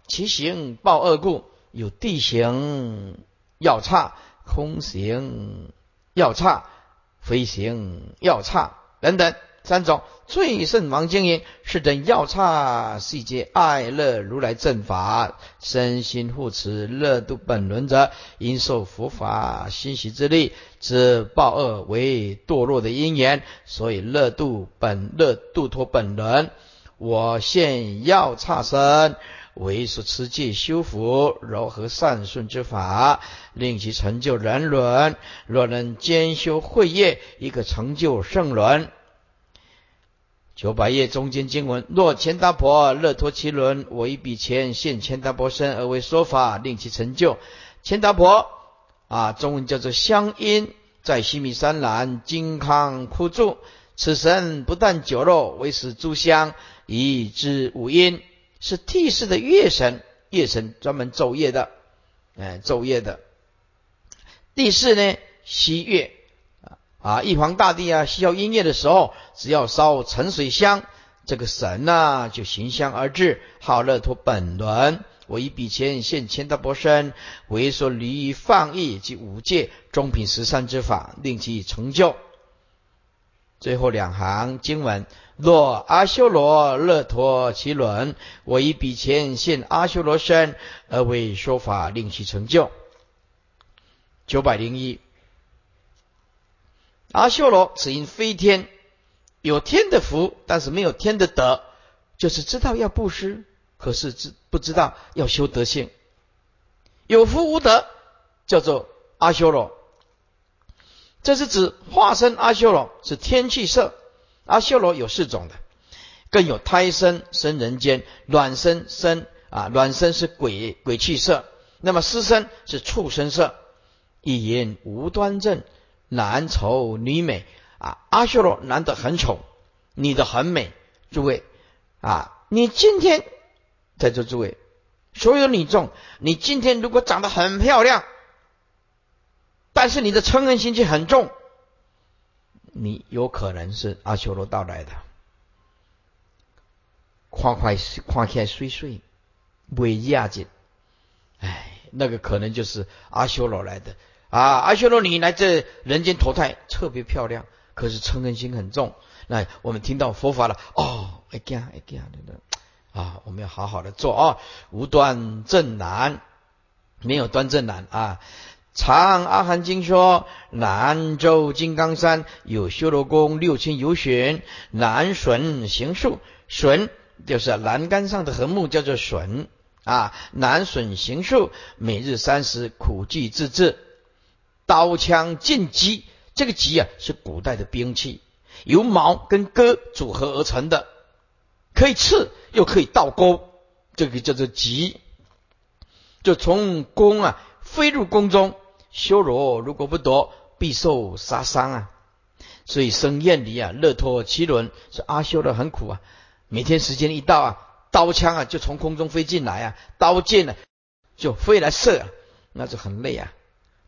其行暴恶故，有地形要差、空行要差、飞行要差等等。三种最胜王经营是等要差世界爱乐如来正法身心护持乐度本轮者，因受佛法欣喜之力，之报恶为堕落的因缘，所以乐度本乐度脱本轮。我现要差身为所持戒修福柔和善顺之法，令其成就人伦。若能兼修慧业，亦可成就圣伦。九百页中间经文：若钱达婆乐托其轮，我一笔钱现钱达婆身而为说法，令其成就。钱达婆啊，中文叫做香音，在西米山南金康枯住。此神不但酒肉，为使诸香，以知五音，是替世的月神。月神专门奏乐的，哎，奏乐的。第四呢，西月。啊，玉皇大帝啊，需要音乐的时候，只要烧沉水香，这个神呐就行香而至，好乐托本轮。我以笔钱现千大波身，为说离放逸及五戒中品十三之法，令其成就。最后两行经文：若阿修罗乐陀其轮，我以笔钱现阿修罗身，而为说法，令其成就。九百零一。阿修罗只因非天，有天的福，但是没有天的德，就是知道要布施，可是知不知道要修德性？有福无德，叫做阿修罗。这是指化身阿修罗是天气色。阿修罗有四种的，更有胎生生人间，卵生生啊，卵生是鬼鬼气色，那么湿生是畜生色，一言无端正。男丑女美啊，阿修罗男的很丑，女的很美。诸位啊，你今天在座诸位，所有女众，你今天如果长得很漂亮，但是你的嗔恨心气很重，你有可能是阿修罗到来的。夸夸夸起来碎碎，为亚紧，哎，那个可能就是阿修罗来的。啊，阿修罗你来这人间投胎特别漂亮，可是嗔恨心很重。那我们听到佛法了，哦，哎呀哎呀的啊，我们要好好的做啊，无端正难，没有端正难啊。长阿含经说，南州金刚山有修罗宫六千游巡，南笋行树，笋就是栏杆上的横木，叫做笋啊。南笋行树，每日三时苦记自治。刀枪剑戟，这个戟啊是古代的兵器，由矛跟戈组合而成的，可以刺又可以倒钩，这个叫做戟。就从宫啊飞入宫中，修罗如果不夺，必受杀伤啊。所以生厌离啊，乐托其轮，是阿修罗很苦啊。每天时间一到啊，刀枪啊就从空中飞进来啊，刀剑呢就飞来射，啊，那就很累啊，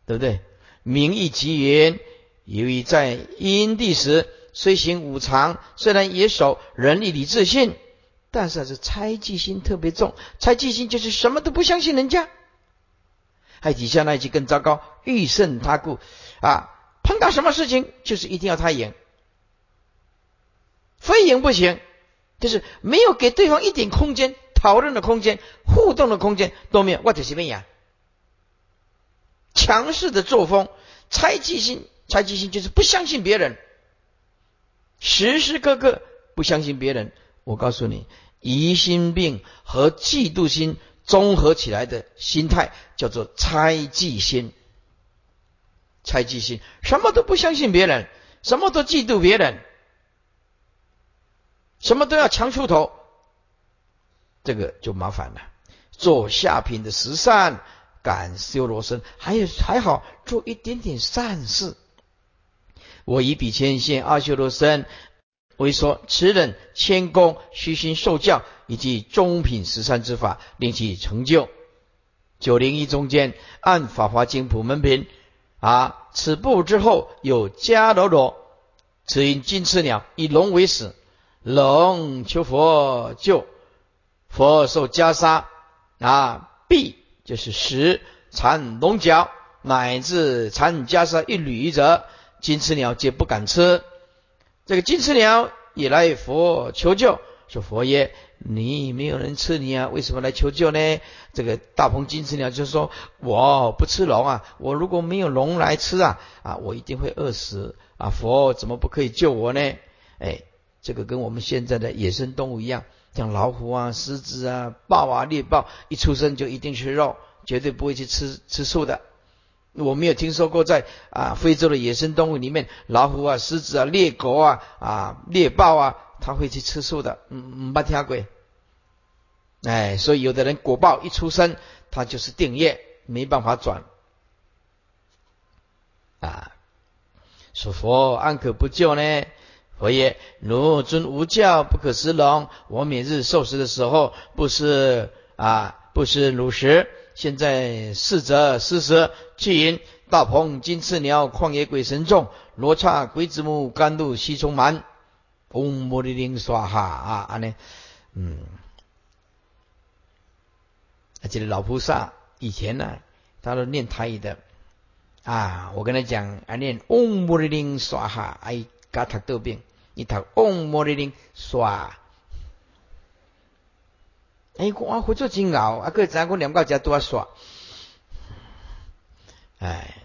对不对？名义极云，由于在因地时虽行五常，虽然也守仁义礼智信，但是是猜忌心特别重。猜忌心就是什么都不相信人家。还底下那一句更糟糕，欲胜他故啊，碰到什么事情就是一定要他赢，非赢不行，就是没有给对方一点空间讨论的空间、互动的空间都没有。我就是咩呀？强势的作风，猜忌心，猜忌心就是不相信别人，时时刻刻不相信别人。我告诉你，疑心病和嫉妒心综合起来的心态叫做猜忌心。猜忌心，什么都不相信别人，什么都嫉妒别人，什么都要强出头，这个就麻烦了。做下品的十善。感修罗身，还有还好做一点点善事。我以比千现阿修罗身为说，此人谦恭，虚心受教，以及中品十善之法，令其成就。九零一中间按法华经普门品啊，此部之后有迦罗罗，此因金翅鸟以龙为食，龙求佛救，佛受袈裟啊，臂就是食缠龙角，乃至缠袈裟一缕者，金翅鸟皆不敢吃。这个金翅鸟也来佛求救，说佛爷。你没有人吃你啊？为什么来求救呢？这个大鹏金翅鸟就说：“我不吃龙啊！我如果没有龙来吃啊，啊，我一定会饿死啊！佛怎么不可以救我呢？”哎，这个跟我们现在的野生动物一样，像老虎啊、狮子啊、豹啊、猎豹，一出生就一定吃肉，绝对不会去吃吃素的。我没有听说过在啊非洲的野生动物里面，老虎啊、狮子啊、猎狗啊、啊猎豹啊。他会去吃素的，嗯，不听鬼。哎，所以有的人果报一出生，他就是定业，没办法转。啊，说佛安可不救呢？佛曰，汝尊无教，不可食龙。我每日受食的时候，不是啊，不是汝食。现在四则四食，去因大鹏金翅鸟，旷野鬼神众，罗刹鬼子母，甘露西充满。嗡摩利铃刷哈啊，安尼，嗯，而且老菩萨以前呢，他都念台语的啊。我跟他讲，啊念嗡摩利铃刷哈，哎，嘎他得病，你读嗡摩利铃刷，哎，我回做真熬，啊，个咱我两个家都要刷，哎。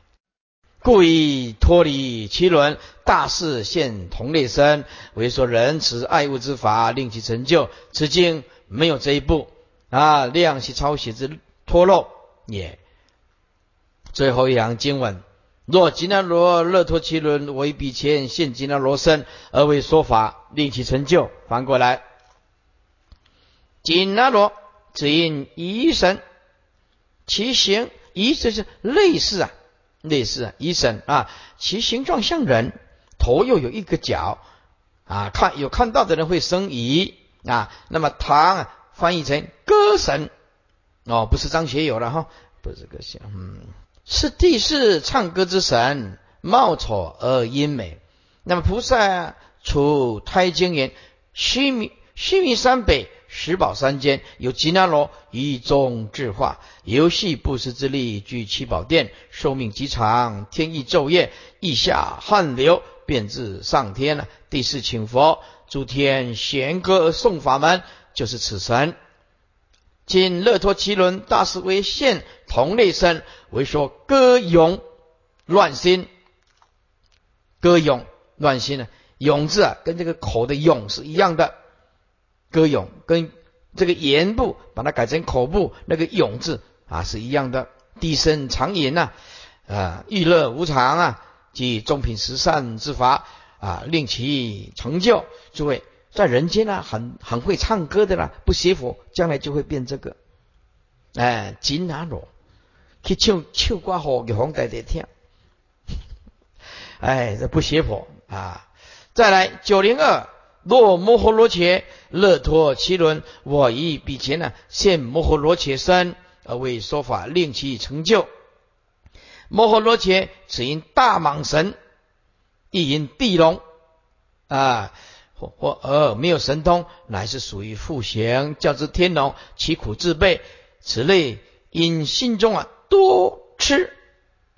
故意脱离七轮，大事现同类身，为说仁慈爱物之法，令其成就。此经没有这一步啊，量其抄写之脱漏也。最后一行经文：若吉那罗乐脱七轮为比前现吉那罗身，而为说法，令其成就。翻过来，吉那罗只因一神，其形一就是类似啊。类似医生啊，其形状像人，头又有一个角啊，看有看到的人会生疑啊。那么唐翻译成歌神哦，不是张学友了哈，不是歌神，嗯，是地是唱歌之神，貌丑而音美。那么菩萨处胎经言，须弥须弥山北。十宝山间有吉那罗以中智化，游戏布施之力，居七宝殿，寿命极长，天意昼夜，意下汗流，便至上天了。第四请佛，诸天弦歌颂法门，就是此神。今乐托奇轮大师为现同类身，为说歌咏乱心，歌咏乱心呢？咏字啊，跟这个口的咏是一样的。歌咏跟这个言部把它改成口部，那个咏字啊是一样的。低声长吟呐，啊，欲乐无常啊，即中品十善之法啊，令其成就。诸位在人间呢，很很会唱歌的啦，不学佛，将来就会变这个。哎，金拿罗去唱唱歌好给皇帝在听。哎，这不学佛啊。再来九零二。若摩诃罗伽乐脱其轮，我以比前呢现摩诃罗伽身而为说法，令其成就。摩诃罗伽此因大蟒神，亦因地龙啊，或或而没有神通，乃是属于复行，叫之天龙，其苦自备。此类因心中啊多吃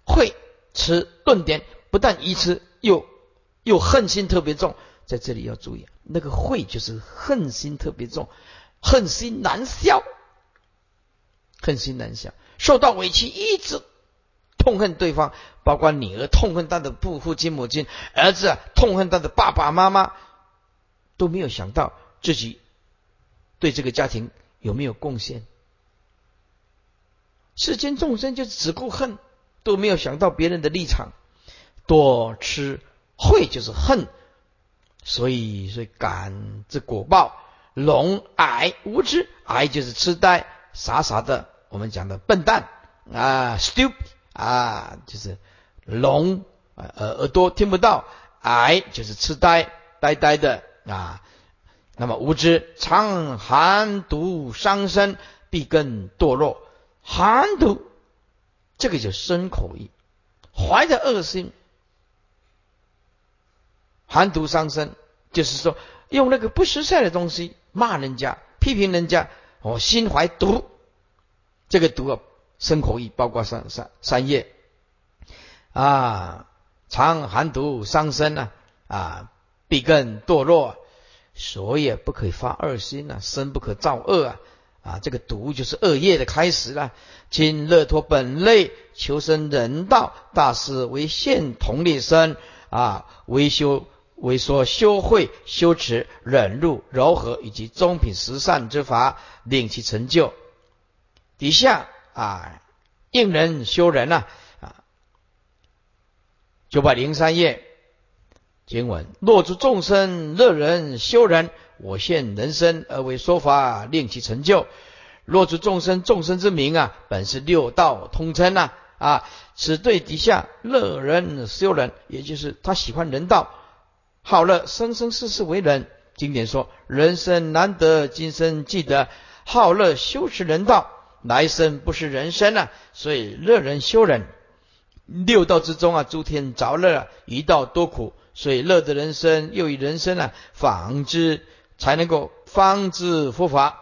会吃顿点，不但愚痴，又又恨心特别重。在这里要注意，那个慧就是恨心特别重，恨心难消，恨心难消，受到委屈一直痛恨对方，包括女儿痛恨他的父父亲母亲，儿子痛恨他的爸爸妈妈，都没有想到自己对这个家庭有没有贡献。世间众生就只顾恨，都没有想到别人的立场，多吃慧就是恨。所以，所以感之果报，聋矮无知，矮就是痴呆、傻傻的。我们讲的笨蛋啊，stupid 啊，就是聋耳耳朵听不到，矮就是痴呆、呆呆的啊。那么无知，常寒毒伤身，必更堕落。寒毒，这个就生口意，怀着恶心。寒毒伤身，就是说用那个不实在的东西骂人家、批评人家，哦，心怀毒，这个毒啊，生口意，包括三三三业啊，常寒毒伤身啊，啊，必更堕落，所以不可以发恶心啊，身不可造恶啊。啊，这个毒就是恶业的开始了。今乐托本类求生人道，大师为现同列身啊，为修为说修慧、修持、忍辱、柔和以及中品十善之法，令其成就。底下啊，应人修人呐啊，九百零三页经文：若诸众生乐人修人。我现人身而为说法，令其成就。若诸众生，众生之名啊，本是六道通称呐啊。此对底下乐人修人，也就是他喜欢人道，好乐，生生世世为人。经典说，人生难得，今生记得好乐修持人道，来生不是人生啊。所以乐人修人，六道之中啊，诸天着乐，一道多苦，所以乐的人生又以人生啊，仿之。才能够方知佛法，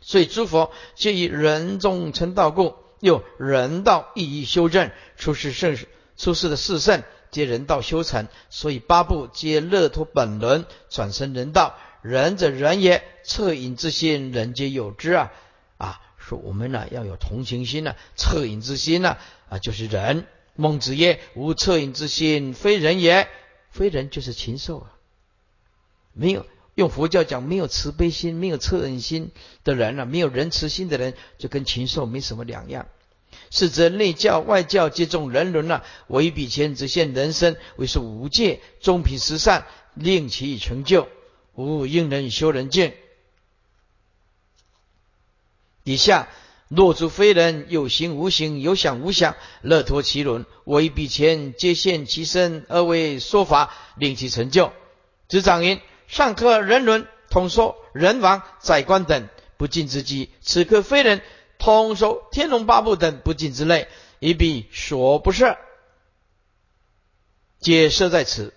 所以诸佛皆以人中成道故，又人道亦以修正。出世圣出世的四圣皆人道修成，所以八部皆乐脱本轮，转生人道。仁者人也，恻隐之心，人皆有之啊！啊，说我们呢要有同情心呢，恻隐之心呢啊，就是人。孟子曰：“无恻隐之心，非人也。非人就是禽兽啊，没有。”用佛教讲，没有慈悲心、没有恻隐心的人呢，没有仁慈心的人，就跟禽兽没什么两样。是则内教外教皆重人伦啊，唯彼前只现人身，为是五界中品十善，令其成就。吾应人修人见。以下若诸非人有形无形，有想无想，乐脱其伦，唯彼前皆现其身而为说法，令其成就。执掌云。上课人伦统说人王宰官等不敬之机，此刻非人统说天龙八部等不敬之类，一笔所不设，皆设在此。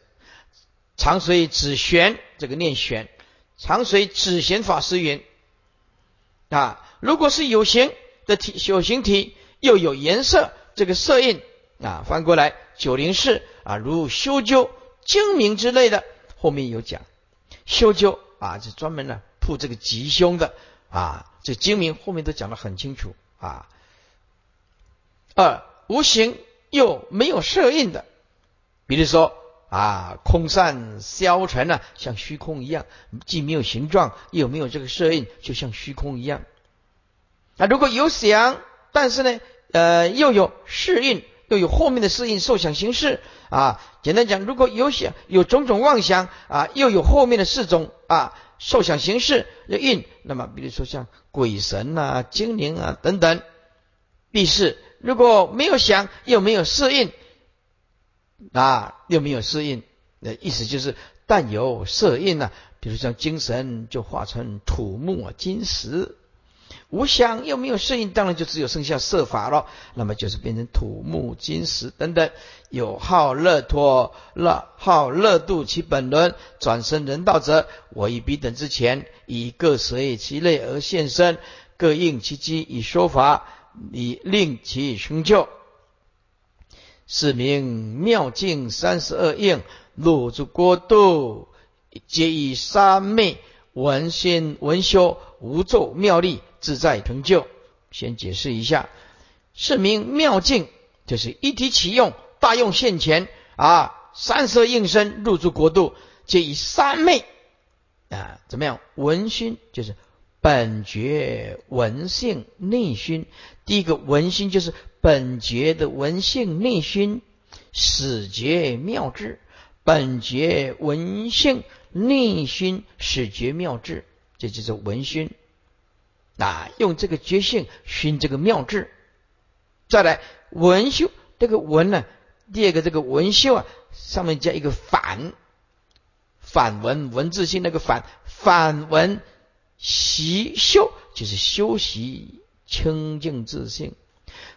常随指玄这个念玄，常随指玄法师云啊，如果是有形的体，有形体又有颜色，这个色印啊，翻过来九零四啊，如修究精明之类的，后面有讲。修究啊，就专门呢铺这个吉凶的啊，这精明后面都讲得很清楚啊。二无形又没有色印的，比如说啊，空散消沉呢，像虚空一样，既没有形状，又没有这个色印，就像虚空一样。那如果有想，但是呢，呃，又有适应，又有后面的适应受想行识啊，简单讲，如果有想有种种妄想啊，又有后面的四种啊受想行识的印，那么比如说像鬼神啊、精灵啊等等。必是，如果没有想又没有适应啊，又没有适应，那意思就是但有色印呐，比如像精神就化成土木啊、金石。无想又没有适应，当然就只有剩下色法了。那么就是变成土木金石等等，有好乐脱乐好乐度其本轮，转生人道者，我以彼等之前，以各随其类而现身，各应其机以说法，以令其成就。是名妙境三十二应，入诸国度，皆以三昧文心文修无咒妙力。自在成就，先解释一下，是名妙境，就是一体启用，大用现前啊，三色应身入住国度，皆以三昧啊，怎么样？闻熏就是本觉闻性内熏，第一个闻熏就是本觉的闻性内熏，始觉妙智，本觉闻性内熏，始觉妙智，这就是闻熏。啊，用这个觉性熏这个妙智，再来文修这个文呢，第二个这个文修啊，上面加一个反，反文文字性那个反反文习修就是修习清净自性，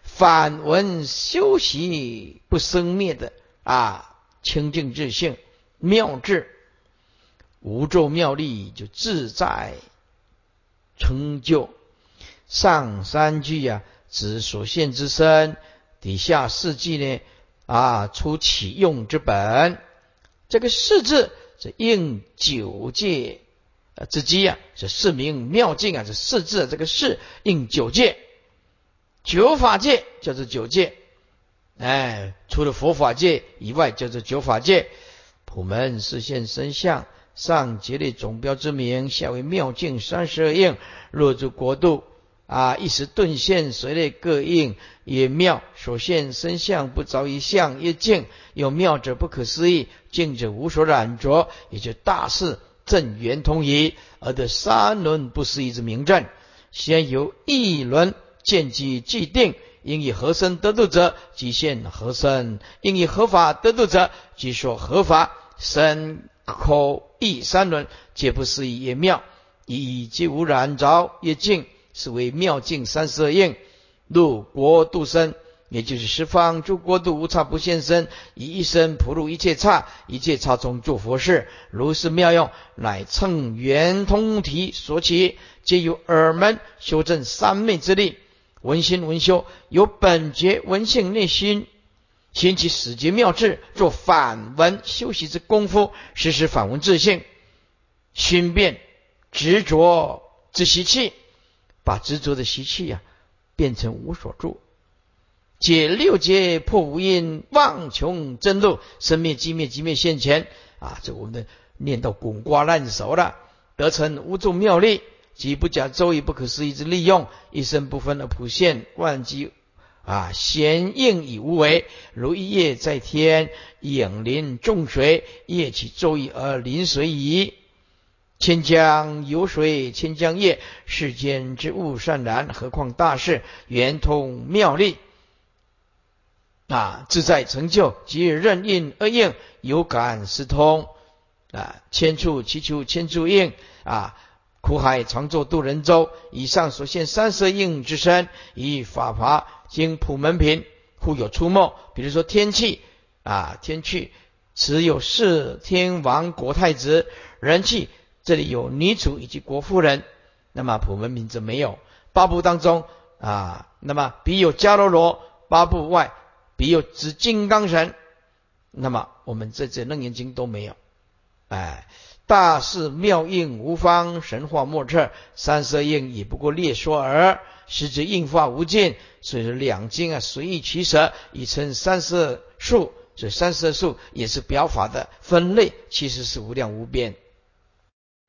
反文修习不生灭的啊清净自性妙智，无咒妙力就自在成就。上三句呀，指所现之身；底下四句呢，啊，出启用之本。这个“四”字，是应九界啊之机啊，是四名妙境啊，这四字这个“四”应九界，九法界叫做九界。哎，除了佛法界以外，叫做九法界。普门视现身相，上结列总标之名，下为妙境三十二应。若诸国度啊，一时顿现，随类各应也妙。所现身相不着一相，一境有妙者不可思议，境者无所染着，也就大事正圆通矣，而得三轮不思议之名证。先由一轮见机既定。应以何身得度者，即现何身；应以合法得度者，即说合法。身口意三轮，皆不思议也妙。以即无染着也净，是为妙境三十二应。入国度身，也就是十方诸国度无差不现身，以一身普入一切刹，一切刹中做佛事。如是妙用，乃乘圆通体所起，皆由耳门修正三昧之力。文心文修，有本觉文性内心，兴起始觉妙智，做反文修习之功夫，实施反文自性，心变执着之习气，把执着的习气呀变成无所住，解六劫破无因，妄穷真路，生灭寂灭寂灭现前啊！这我们的念到滚瓜烂熟了，得成无众妙力。即不假周易不可思议之利用，一生不分而普现万机啊，显应以无为，如一叶在天，影临众水，叶起周易而临水矣。千江有水千江月，世间之物善然，何况大事圆通妙力啊，自在成就，即任应而应，有感思通啊，千处祈求千处应啊。苦海常作渡人舟，以上所现三色应之身，以法华经普门品，互有出没。比如说天气啊，天气持有四天王国太子人气，这里有女主以及国夫人，那么普门名字没有。八部当中啊，那么比有迦罗罗，八部外比有指金刚神，那么我们这这楞严经都没有，哎。大事妙应无方，神话莫测。三色应也不过列说耳，实质应化无尽。所以说两经啊随意取舍，以称三色数。所以三色数也是表法的分类，其实是无量无边。